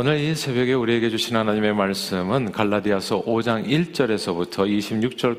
오늘 이 새벽에 우리에게 주신 하나님의 말씀은 갈라디아서 5장 1절에서부터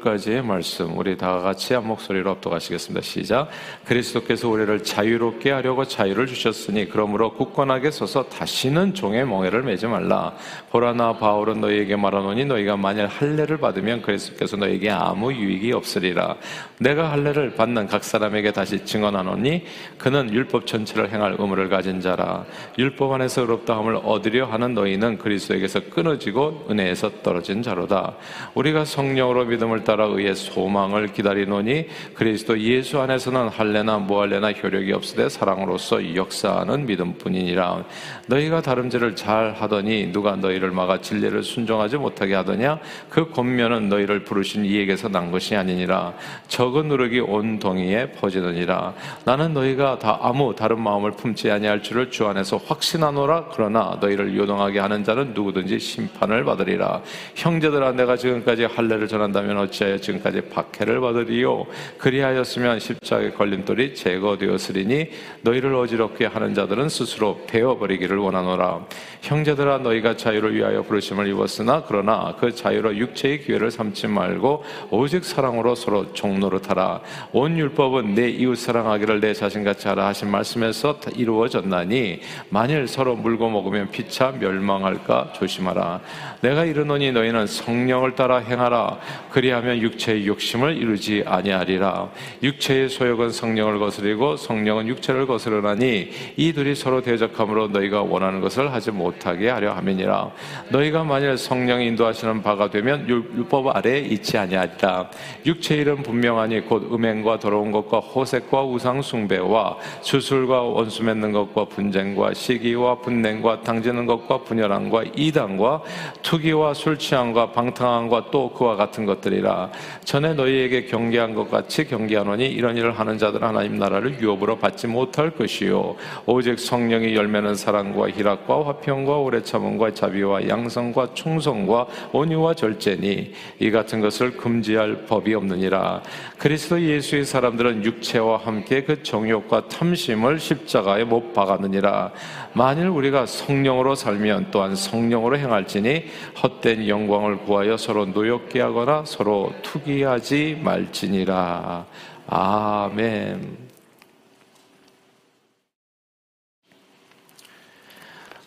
26절까지의 말씀 우리 다 같이 한 목소리로 합독하시겠습니다. 시작. 그리스도께서 우리를 자유롭게 하려고 자유를 주셨으니 그러므로 굳건하게 서서 다시는 종의 멍에를 매지 말라. 보라 나 바울은 너희에게 말하노니 너희가 만일 할례를 받으면 그리스도께서 너희에게 아무 유익이 없으리라. 내가 할례를 받는 각 사람에게 다시 증언하노니 그는 율법 전체를 행할 의무를 가진 자라. 율법 안에서 의롭다함을 얻으려 하는 너희는 그리스도에게서 끊어지고 은혜에서 떨어진 자로다. 우리가 성령으로 믿음을 따라 의의 소망을 기다리노니 그리스도 예수 안에서는 할례나 무할례나 효력이 없으되 사랑으로서 역사하는 믿음뿐이니라. 너희가 다름질을 잘 하더니 누가 너희를 막아 진리를 순종하지 못하게 하더냐? 그 권면은 너희를 부르신 이에게서 난 것이 아니니라. 적은 누룩이 온 동이에 퍼지느니라. 나는 너희가 다 아무 다른 마음을 품지 아니할 줄을 주 안에서 확신하노라. 그러나 너희를 요동하게 하는 자는 누구든지 심판을 받으리라. 형제들아 내가 지금까지 할례를 전한다면 어찌하여 지금까지 박해를 받으리요? 그리하였으면 십자가의 걸림돌이 제거되었으리니 너희를 어지럽게 하는 자들은 스스로 베어버리기를 원하노라. 형제들아 너희가 자유를 위하여 부르심을 입었으나 그러나 그 자유로 육체의 기회를 삼지 말고 오직 사랑으로 서로 종노릇하라. 온 율법은 내 이웃 사랑하기를 내 자신같이 하라 하신 말씀에서 이루어졌나니 만일 서로 물고 먹으면 피차 멸망할까 조심하라. 내가 이르노니 너희는 성령을 따라 행하라. 그리하면 육체의 욕심을 이루지 아니하리라. 육체의 소욕은 성령을 거스리고 성령은 육체를 거스르나니 이 둘이 서로 대적함으로 너희가 원하는 것을 하지 못하게 하려 함이니라. 너희가 만일 성령이 인도하시는 바가 되면 율법 아래에 있지 아니하리라. 육체의 일은 분명하니 곧 음행과 더러운 것과 호색과 우상 숭배와 주술과 원수 맺는 것과 분쟁과 시기와 분냉과 당지는 것 것과 분열함과 이단과 투기와 술 취함과 방탕함과 또 그와 같은 것들이라. 전에 너희에게 경계한 것 같이 경계하노니 이런 일을 하는 자들 하나님 나라를 유업으로 받지 못할 것이요. 오직 성령이 열매는 사랑과 희락과 화평과 오래 참음과 자비와 양성과 충성과 온유와 절제니 이 같은 것을 금지할 법이 없느니라. 그리스도 예수의 사람들은 육체와 함께 그 정욕과 탐심을 십자가에 못 박았느니라. 만일 우리가 성령으로 살면 또한 성령으로 행할지니 헛된 영광을 구하여 서로 노엽게 하거나 서로 투기하지 말지니라. 아멘.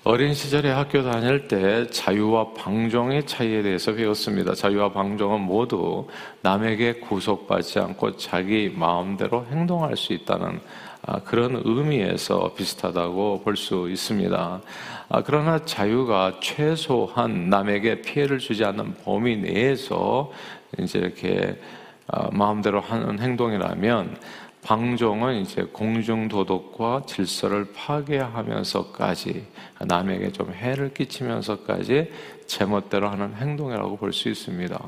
어린 시절에 학교 다닐 때 자유와 방종의 차이에 대해서 배웠습니다. 자유와 방종은 모두 남에게 구속받지 않고 자기 마음대로 행동할 수 있다는 아, 그런 의미에서 비슷하다고 볼 수 있습니다. 아, 그러나 자유가 최소한 남에게 피해를 주지 않는 범위 내에서 이제 이렇게 아, 마음대로 하는 행동이라면 방종은 이제 공중 도덕과 질서를 파괴하면서까지 남에게 좀 해를 끼치면서까지 제멋대로 하는 행동이라고 볼 수 있습니다.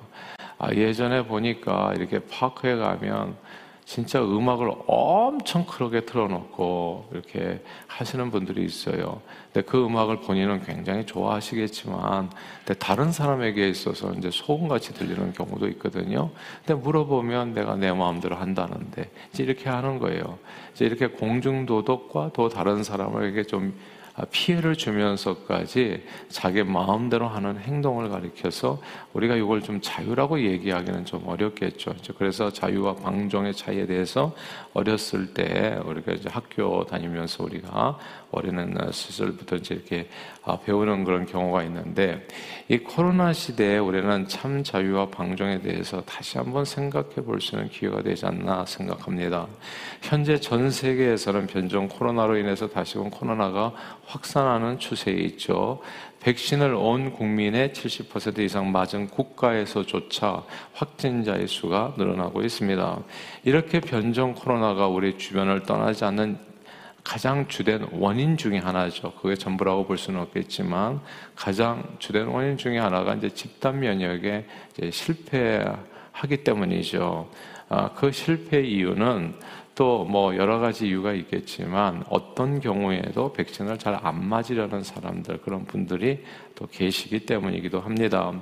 예전에 보니까 이렇게 파크에 가면 진짜 음악을 엄청 크게 틀어놓고 이렇게 하시는 분들이 있어요. 근데 그 음악을 본인은 굉장히 좋아하시겠지만, 근데 다른 사람에게 있어서 이제 소음같이 들리는 경우도 있거든요. 근데 물어보면 내가 내 마음대로 한다는데, 이제 이렇게 하는 거예요. 이제 이렇게 공중도덕과 또 다른 사람에게 좀 아, 피해를 주면서까지 자기 마음대로 하는 행동을 가리켜서 우리가 이걸 좀 자유라고 얘기하기는 좀 어렵겠죠. 그래서 자유와 방종의 차이에 대해서 어렸을 때 우리가 이제 학교 다니면서 우리가 어린애 시절부터 이제 이렇게 아, 배우는 그런 경우가 있는데 이 코로나 시대에 우리는 참 자유와 방종에 대해서 다시 한번 생각해 볼 수 있는 기회가 되지 않나 생각합니다. 현재 전 세계에서는 변종 코로나로 인해서 다시금 코로나가 확산하는 추세에 있죠. 백신을 온 국민의 70% 이상 맞은 국가에서조차 확진자의 수가 늘어나고 있습니다. 이렇게 변종 코로나가 우리 주변을 떠나지 않는 가장 주된 원인 중의 하나죠. 그게 전부라고 볼 수는 없겠지만 가장 주된 원인 중의 하나가 이제 집단 면역에 실패하기 때문이죠. 아, 그 실패 이유는 또 뭐 여러 가지 이유가 있겠지만 어떤 경우에도 백신을 잘 안 맞으려는 사람들 그런 분들이 또 계시기 때문이기도 합니다.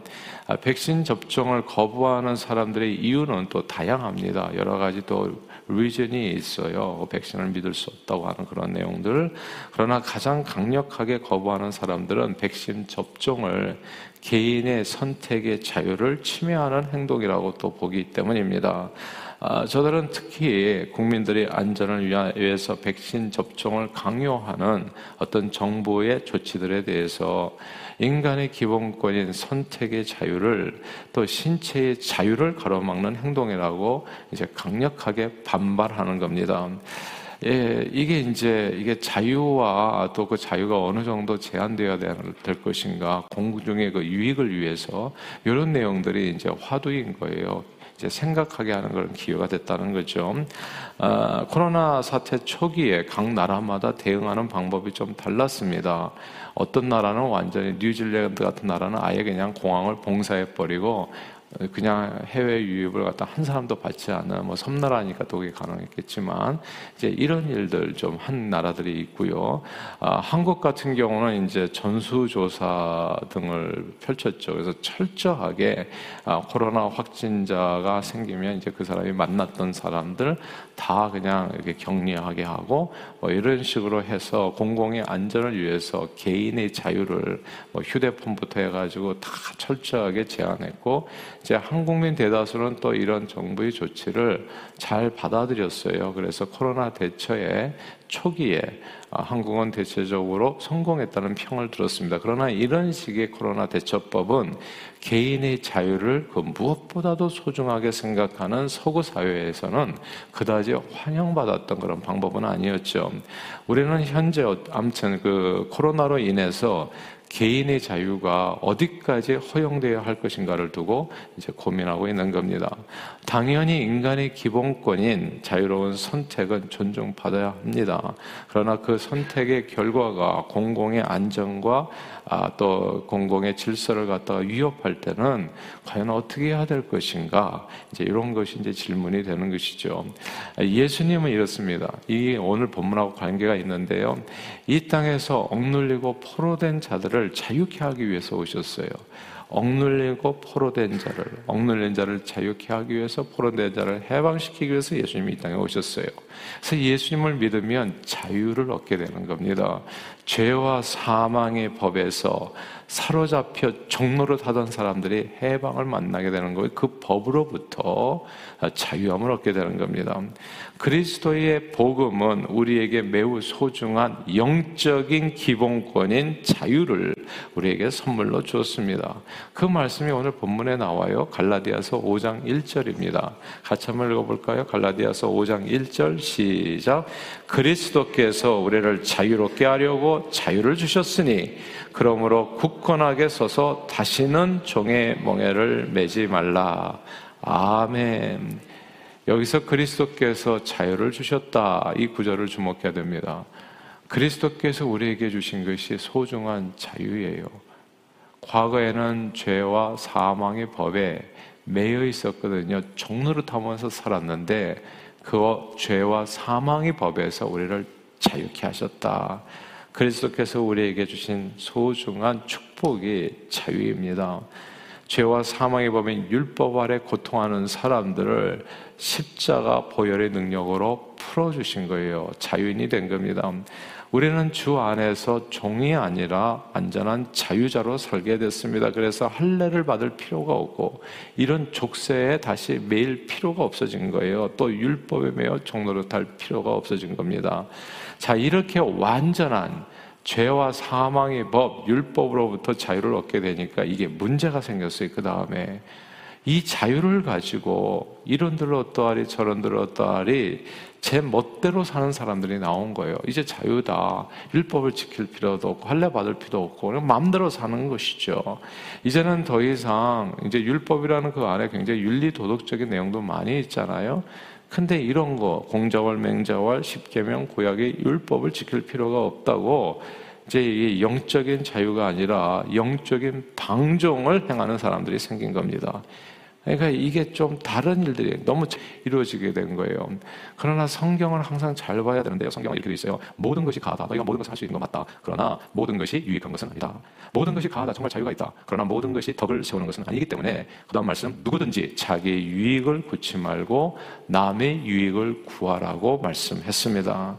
아, 백신 접종을 거부하는 사람들의 이유는 또 다양합니다. 여러 가지 또 리전이 있어요. 백신을 믿을 수 없다고 하는 그런 내용들. 그러나 가장 강력하게 거부하는 사람들은 백신 접종을 개인의 선택의 자유를 침해하는 행동이라고 또 보기 때문입니다. 아, 저들은 특히 국민들의 안전을 위해서 백신 접종을 강요하는 어떤 정부의 조치들에 대해서 인간의 기본권인 선택의 자유를 또 신체의 자유를 가로막는 행동이라고 이제 강력하게 반발하는 겁니다. 예, 이게 이제 이게 자유와 또 그 자유가 어느 정도 제한되어야 될 것인가, 공중의 그 유익을 위해서 이런 내용들이 이제 화두인 거예요. 이제 생각하게 하는 그런 기회가 됐다는 거죠. 아, 코로나 사태 초기에 각 나라마다 대응하는 방법이 좀 달랐습니다. 어떤 나라는 완전히 뉴질랜드 같은 나라는 아예 그냥 공항을 봉사해 버리고 그냥 해외 유입을 갖다 한 사람도 받지 않은 뭐 섬나라니까 또 그게 가능했겠지만 이제 이런 일들 좀 한 나라들이 있고요. 아, 한국 같은 경우는 이제 전수조사 등을 펼쳤죠. 그래서 철저하게 아, 코로나 확진자가 생기면 이제 그 사람이 만났던 사람들 다 그냥 이렇게 격리하게 하고 뭐 이런 식으로 해서 공공의 안전을 위해서 개인의 자유를 뭐 휴대폰부터 해가지고 다 철저하게 제한했고 이제 한국민 대다수는 또 이런 정부의 조치를 잘 받아들였어요. 그래서 코로나 대처에 초기에 아, 한국은 대체적으로 성공했다는 평을 들었습니다. 그러나 이런 식의 코로나 대처법은 개인의 자유를 그 무엇보다도 소중하게 생각하는 서구 사회에서는 그다지 환영받았던 그런 방법은 아니었죠. 우리는 현재 아무튼 그 코로나로 인해서 개인의 자유가 어디까지 허용되어야 할 것인가를 두고 이제 고민하고 있는 겁니다. 당연히 인간의 기본권인 자유로운 선택은 존중받아야 합니다. 그러나 그 선택의 결과가 공공의 안전과 아, 또 공공의 질서를 갖다가 위협할 때는 과연 어떻게 해야 될 것인가? 이제 이런 것이 이제 질문이 되는 것이죠. 예수님은 이렇습니다. 이 오늘 본문하고 관계가 있는데요. 이 땅에서 억눌리고 포로된 자들을 자유케 하기 위해서 오셨어요. 억눌리고 포로된 자를 억눌린 자를 자유케 하기 위해서 포로된 자를 해방시키기 위해서 예수님이 이 땅에 오셨어요. 그래서 예수님을 믿으면 자유를 얻게 되는 겁니다. 죄와 사망의 법에서 사로잡혀 종로로 타던 사람들이 해방을 만나게 되는 거예요. 그 법으로부터 자유함을 얻게 되는 겁니다. 그리스도의 복음은 우리에게 매우 소중한 영적인 기본권인 자유를 우리에게 선물로 주었습니다. 그 말씀이 오늘 본문에 나와요. 갈라디아서 5장 1절입니다. 같이 한번 읽어볼까요? 갈라디아서 5장 1절 시작. 그리스도께서 우리를 자유롭게 하려고 자유를 주셨으니 그러므로 굳건하게 서서 다시는 종의 멍에를 매지 말라. 아멘. 여기서 그리스도께서 자유를 주셨다. 이 구절을 주목해야 됩니다. 그리스도께서 우리에게 주신 것이 소중한 자유예요. 과거에는 죄와 사망의 법에 매여 있었거든요. 종노릇하면서 살았는데 그 죄와 사망의 법에서 우리를 자유케 하셨다. 그리스도께서 우리에게 주신 소중한 축복이 자유입니다. 죄와 사망의 법인 율법 아래 고통하는 사람들을 십자가 보혈의 능력으로 풀어주신 거예요. 자유인이 된 겁니다. 우리는 주 안에서 종이 아니라 안전한 자유자로 살게 됐습니다. 그래서 할례를 받을 필요가 없고 이런 족쇄에 다시 매일 필요가 없어진 거예요. 또 율법에 매여 종노릇할 필요가 없어진 겁니다. 자, 이렇게 완전한 죄와 사망의 법, 율법으로부터 자유를 얻게 되니까 이게 문제가 생겼어요. 그 다음에 이 자유를 가지고 이런들 어떠하리 저런들 어떠하리 제 멋대로 사는 사람들이 나온 거예요. 이제 자유다. 율법을 지킬 필요도 없고 할례 받을 필요도 없고 그냥 마음대로 사는 것이죠. 이제는 더 이상 이제 율법이라는 그 안에 굉장히 윤리 도덕적인 내용도 많이 있잖아요. 근데 이런 거 공자월, 맹자월, 십계명, 구약의 율법을 지킬 필요가 없다고 이제 이 영적인 자유가 아니라 영적인 방종을 행하는 사람들이 생긴 겁니다. 그러니까 이게 좀 다른 일들이 너무 이루어지게 된 거예요. 그러나 성경을 항상 잘 봐야 되는데요. 성경은 이렇게 돼 있어요. 모든 것이 가하다. 너희가 모든 것을 할 수 있는 건 맞다. 그러나 모든 것이 유익한 것은 아니다. 모든 것이 가하다. 정말 자유가 있다. 그러나 모든 것이 덕을 세우는 것은 아니기 때문에 그 다음 말씀 누구든지 자기의 유익을 구치 말고 남의 유익을 구하라고 말씀했습니다.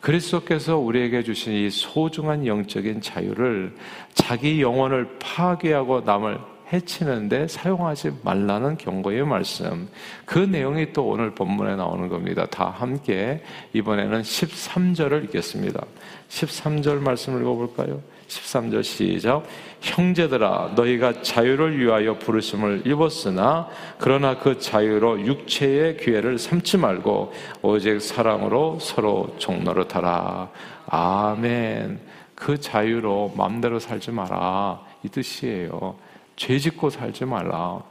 그리스도께서 우리에게 주신 이 소중한 영적인 자유를 자기 영혼을 파괴하고 남을 해치는데 사용하지 말라는 경고의 말씀. 그 내용이 또 오늘 본문에 나오는 겁니다. 다 함께 이번에는 13절을 읽겠습니다. 13절 말씀을 읽어볼까요? 13절 시작. 형제들아, 너희가 자유를 위하여 부르심을 입었으나, 그러나 그 자유로 육체의 기회를 삼지 말고, 오직 사랑으로 서로 종노릇하라. 아멘. 그 자유로 마음대로 살지 마라. 이 뜻이에요. 죄 짓고 살지 말라.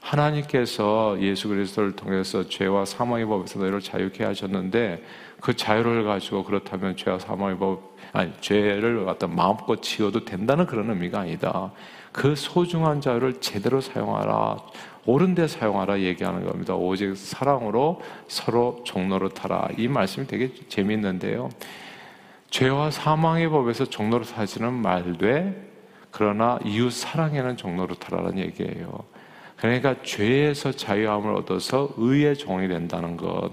하나님께서 예수 그리스도를 통해서 죄와 사망의 법에서 너희를 자유케 하셨는데 그 자유를 가지고 그렇다면 죄와 사망의 법 아니 죄를 갖다 마음껏 지어도 된다는 그런 의미가 아니다. 그 소중한 자유를 제대로 사용하라. 옳은 데 사용하라 얘기하는 겁니다. 오직 사랑으로 서로 종로로 타라. 이 말씀이 되게 재미있는데요. 죄와 사망의 법에서 종로로 타지는 말되 그러나 이웃 사랑에는 종로로 타라는 얘기예요. 그러니까 죄에서 자유함을 얻어서 의의 종이 된다는 것.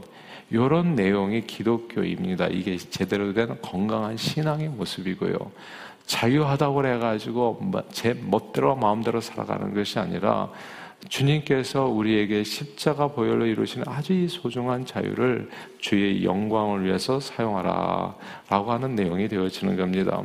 이런 내용이 기독교입니다. 이게 제대로 된 건강한 신앙의 모습이고요. 자유하다고 해가지고 제 멋대로 마음대로 살아가는 것이 아니라 주님께서 우리에게 십자가 보혈로 이루시는 아주 소중한 자유를 주의 영광을 위해서 사용하라 라고 하는 내용이 되어지는 겁니다.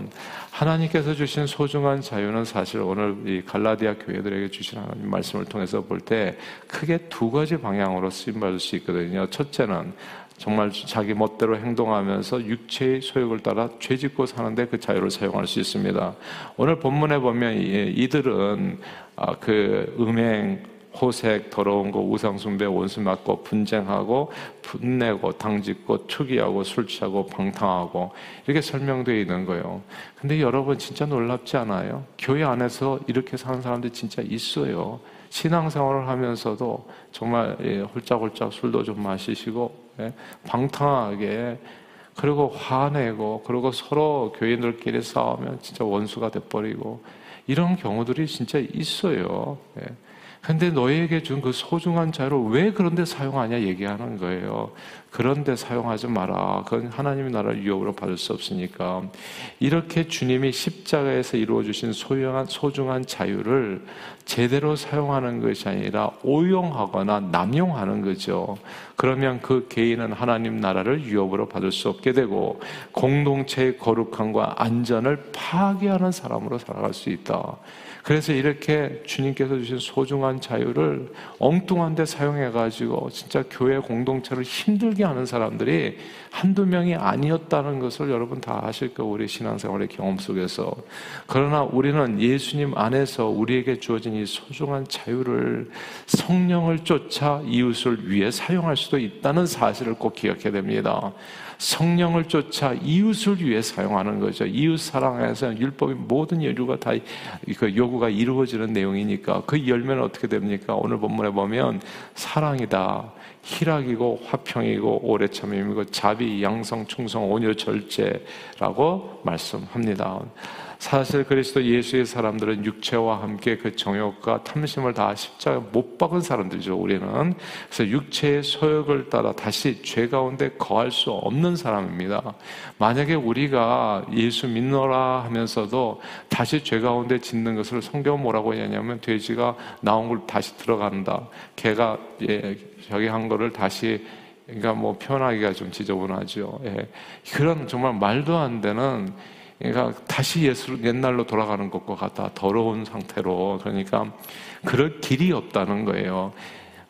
하나님께서 주신 소중한 자유는 사실 오늘 이 갈라디아 교회들에게 주신 하나님 말씀을 통해서 볼 때 크게 두 가지 방향으로 쓰임받을 수 있거든요. 첫째는 정말 자기 멋대로 행동하면서 육체의 소욕을 따라 죄짓고 사는데 그 자유를 사용할 수 있습니다. 오늘 본문에 보면 이들은 아, 그 음행, 호색, 더러운 거, 우상숭배, 원수 맞고 분쟁하고 분내고 당짓고 투기하고 술 취하고 방탕하고 이렇게 설명되어 있는 거예요. 근데 여러분 진짜 놀랍지 않아요? 교회 안에서 이렇게 사는 사람들 진짜 있어요. 신앙생활을 하면서도 정말 예, 홀짝홀짝 술도 좀 마시시고 예, 방탕하게 그리고 화내고 그리고 서로 교인들끼리 싸우면 진짜 원수가 돼버리고 이런 경우들이 진짜 있어요. 예. 근데 너에게 준 그 소중한 자유를 왜 그런데 사용하냐 얘기하는 거예요. 그런데 사용하지 마라. 그건 하나님의 나라를 유혹으로 받을 수 없으니까. 이렇게 주님이 십자가에서 이루어 주신 소중한, 소중한 자유를 제대로 사용하는 것이 아니라 오용하거나 남용하는 거죠. 그러면 그 개인은 하나님 나라를 유혹으로 받을 수 없게 되고 공동체의 거룩함과 안전을 파괴하는 사람으로 살아갈 수 있다. 그래서 이렇게 주님께서 주신 소중한 자유를 엉뚱한 데 사용해 가지고 진짜 교회 공동체를 힘들게 하는 사람들이 한두 명이 아니었다는 것을 여러분 다 아실 거예요. 우리 신앙생활의 경험 속에서. 그러나 우리는 예수님 안에서 우리에게 주어진 이 소중한 자유를 성령을 쫓아 이웃을 위해 사용할 수도 있다는 사실을 꼭 기억해야 됩니다. 성령을 쫓아 이웃을 위해 사용하는 거죠. 이웃 사랑에서 율법의 모든 여류가 다 그 요구가 이루어지는 내용이니까 그 열매는 어떻게 됩니까? 오늘 본문에 보면 사랑이다. 희락이고 화평이고 오래 참음이고 자비, 양성, 충성, 온유, 절제라고 말씀합니다. 사실 그리스도 예수의 사람들은 육체와 함께 그 정욕과 탐심을 다 십자가 못 박은 사람들이죠, 우리는. 그래서 육체의 소욕을 따라 다시 죄 가운데 거할 수 없는 사람입니다. 만약에 우리가 예수 믿노라 하면서도 다시 죄 가운데 짓는 것을 성경은 뭐라고 하냐면 돼지가 나온 걸 다시 들어간다. 개가 예, 저기 한 거를 다시 그러니까 뭐 표현하기가 좀 지저분하죠. 예. 그런 정말 말도 안 되는 그러니까 다시 예수 옛날로 돌아가는 것과 같다. 더러운 상태로. 그러니까 그럴 길이 없다는 거예요.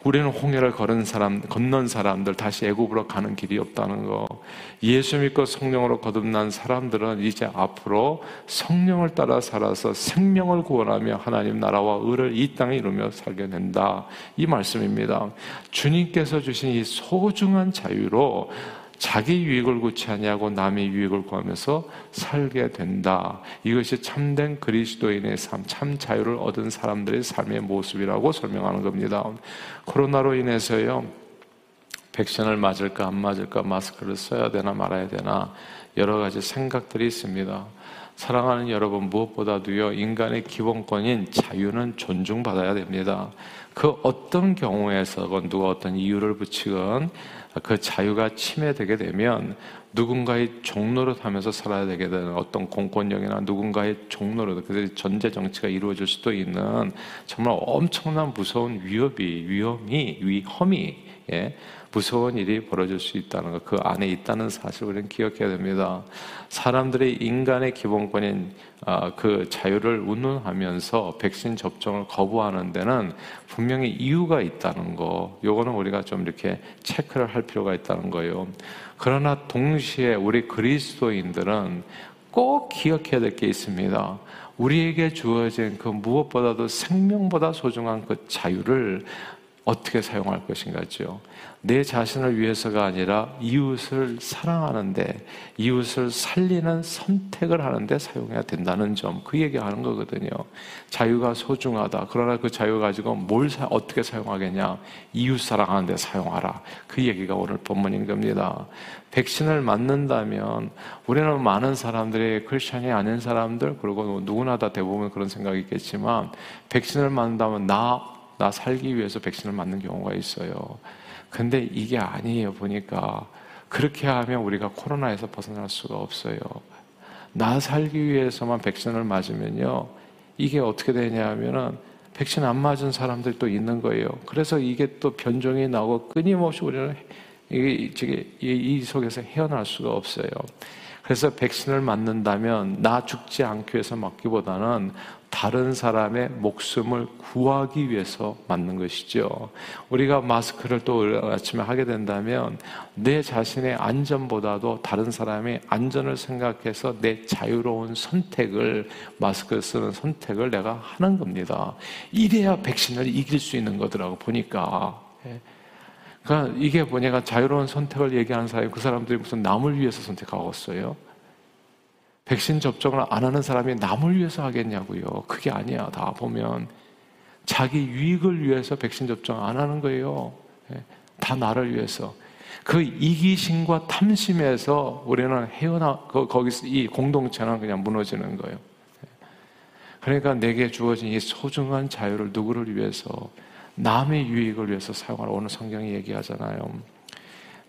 우리는 홍해를 걸은 사람, 건넌 사람들, 다시 애굽으로 가는 길이 없다는 거. 예수 믿고 성령으로 거듭난 사람들은 이제 앞으로 성령을 따라 살아서 생명을 구원하며 하나님 나라와 의를 이 땅에 이루며 살게 된다. 이 말씀입니다. 주님께서 주신 이 소중한 자유로 자기 유익을 구치 하냐고 남의 유익을 구하면서 살게 된다. 이것이 참된 그리스도인의 삶, 참 자유를 얻은 사람들의 삶의 모습이라고 설명하는 겁니다. 코로나로 인해서요, 백신을 맞을까 안 맞을까 마스크를 써야 되나 말아야 되나 여러 가지 생각들이 있습니다. 사랑하는 여러분 무엇보다도요 인간의 기본권인 자유는 존중받아야 됩니다. 그 어떤 경우에서건 누가 어떤 이유를 붙이건 그 자유가 침해되게 되면 누군가의 종로를 하면서 살아야 되게 되는 어떤 공권력이나 누군가의 종로로 그들의 전제 정치가 이루어질 수도 있는 정말 엄청난 무서운 위협이 위험이 위험이 예, 무서운 일이 벌어질 수 있다는 것, 그 안에 있다는 사실을 우리는 기억해야 됩니다. 사람들의 인간의 기본권인 아, 그 자유를 운운하면서 백신 접종을 거부하는 데는 분명히 이유가 있다는 거, 요거는 우리가 좀 이렇게 체크를 할 필요가 있다는 거예요. 그러나 동시에 우리 그리스도인들은 꼭 기억해야 될 게 있습니다. 우리에게 주어진 그 무엇보다도 생명보다 소중한 그 자유를 어떻게 사용할 것인가죠. 내 자신을 위해서가 아니라 이웃을 사랑하는데 이웃을 살리는 선택을 하는데 사용해야 된다는 점, 그 얘기하는 거거든요. 자유가 소중하다. 그러나 그 자유 가지고 뭘 사, 어떻게 사용하겠냐? 이웃 사랑하는데 사용하라. 그 얘기가 오늘 본문인 겁니다. 백신을 맞는다면 우리는 많은 사람들이 크리스천이 아닌 사람들 그리고 누구나 다 대부분 그런 생각이 있겠지만 백신을 맞는다면 나 나 살기 위해서 백신을 맞는 경우가 있어요. 근데 이게 아니에요. 보니까 그렇게 하면 우리가 코로나에서 벗어날 수가 없어요. 나 살기 위해서만 백신을 맞으면요. 이게 어떻게 되냐 하면은 백신 안 맞은 사람들 또 있는 거예요. 그래서 이게 또 변종이 나오고 끊임없이 우리는 이게 이 속에서 헤어날 수가 없어요. 그래서 백신을 맞는다면 나 죽지 않기 위해서 맞기보다는 다른 사람의 목숨을 구하기 위해서 맞는 것이죠. 우리가 마스크를 또 아침에 하게 된다면 내 자신의 안전보다도 다른 사람의 안전을 생각해서 내 자유로운 선택을 마스크 쓰는 선택을 내가 하는 겁니다. 이래야 백신을 이길 수 있는 거더라고 보니까. 예. 그러니까 이게 뭐냐가 자유로운 선택을 얘기하는 사람이 그 사람들이 무슨 남을 위해서 선택하고 있어요. 백신 접종을 안 하는 사람이 남을 위해서 하겠냐고요. 그게 아니야. 다 보면 자기 유익을 위해서 백신 접종 안 하는 거예요. 예. 다 나를 위해서. 그 이기심과 탐심에서 우리는 헤어나 거기서 이 공동체는 그냥 무너지는 거예요. 예. 그러니까 내게 주어진 이 소중한 자유를 누구를 위해서 남의 유익을 위해서 사용하라 오늘 성경이 얘기하잖아요.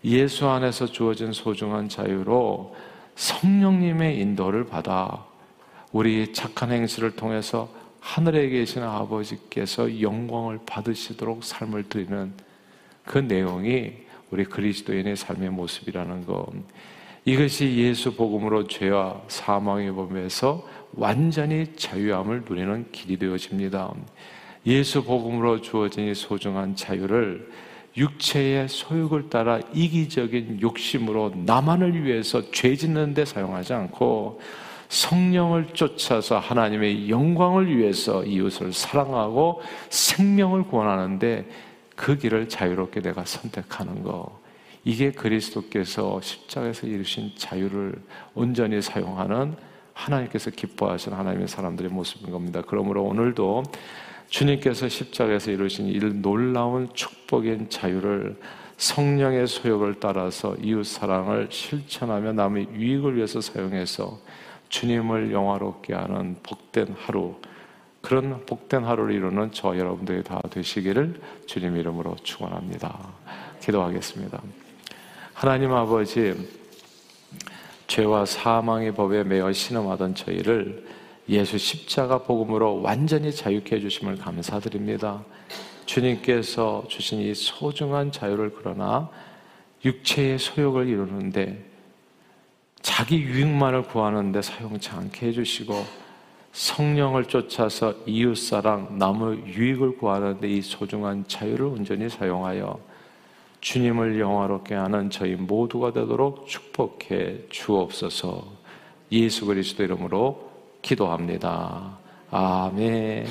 예수 안에서 주어진 소중한 자유로 성령님의 인도를 받아 우리 착한 행실을 통해서 하늘에 계신 아버지께서 영광을 받으시도록 삶을 드리는 그 내용이 우리 그리스도인의 삶의 모습이라는 것. 이것이 예수 복음으로 죄와 사망의 범에서 완전히 자유함을 누리는 길이 되어집니다. 예수 복음으로 주어진 이 소중한 자유를 육체의 소욕을 따라 이기적인 욕심으로 나만을 위해서 죄 짓는 데 사용하지 않고 성령을 쫓아서 하나님의 영광을 위해서 이웃을 사랑하고 생명을 구원하는데 그 길을 자유롭게 내가 선택하는 거. 이게 그리스도께서 십자가에서 이루신 자유를 온전히 사용하는 하나님께서 기뻐하시는 하나님의 사람들의 모습인 겁니다. 그러므로 오늘도 주님께서 십자가에서 이루신 이 놀라운 축복인 자유를 성령의 소욕을 따라서 이웃 사랑을 실천하며 남의 유익을 위해서 사용해서 주님을 영화롭게 하는 복된 하루, 그런 복된 하루를 이루는 저 여러분들이 다 되시기를 주님 이름으로 축원합니다. 기도하겠습니다. 하나님 아버지, 죄와 사망의 법에 매여 신음하던 저희를 예수 십자가 복음으로 완전히 자유케 해주심을 감사드립니다. 주님께서 주신 이 소중한 자유를 그러나 육체의 소욕을 이루는데 자기 유익만을 구하는데 사용치 않게 해주시고 성령을 쫓아서 이웃사랑, 남의 유익을 구하는데 이 소중한 자유를 온전히 사용하여 주님을 영화롭게 하는 저희 모두가 되도록 축복해 주옵소서 예수 그리스도 이름으로 기도합니다. 아멘.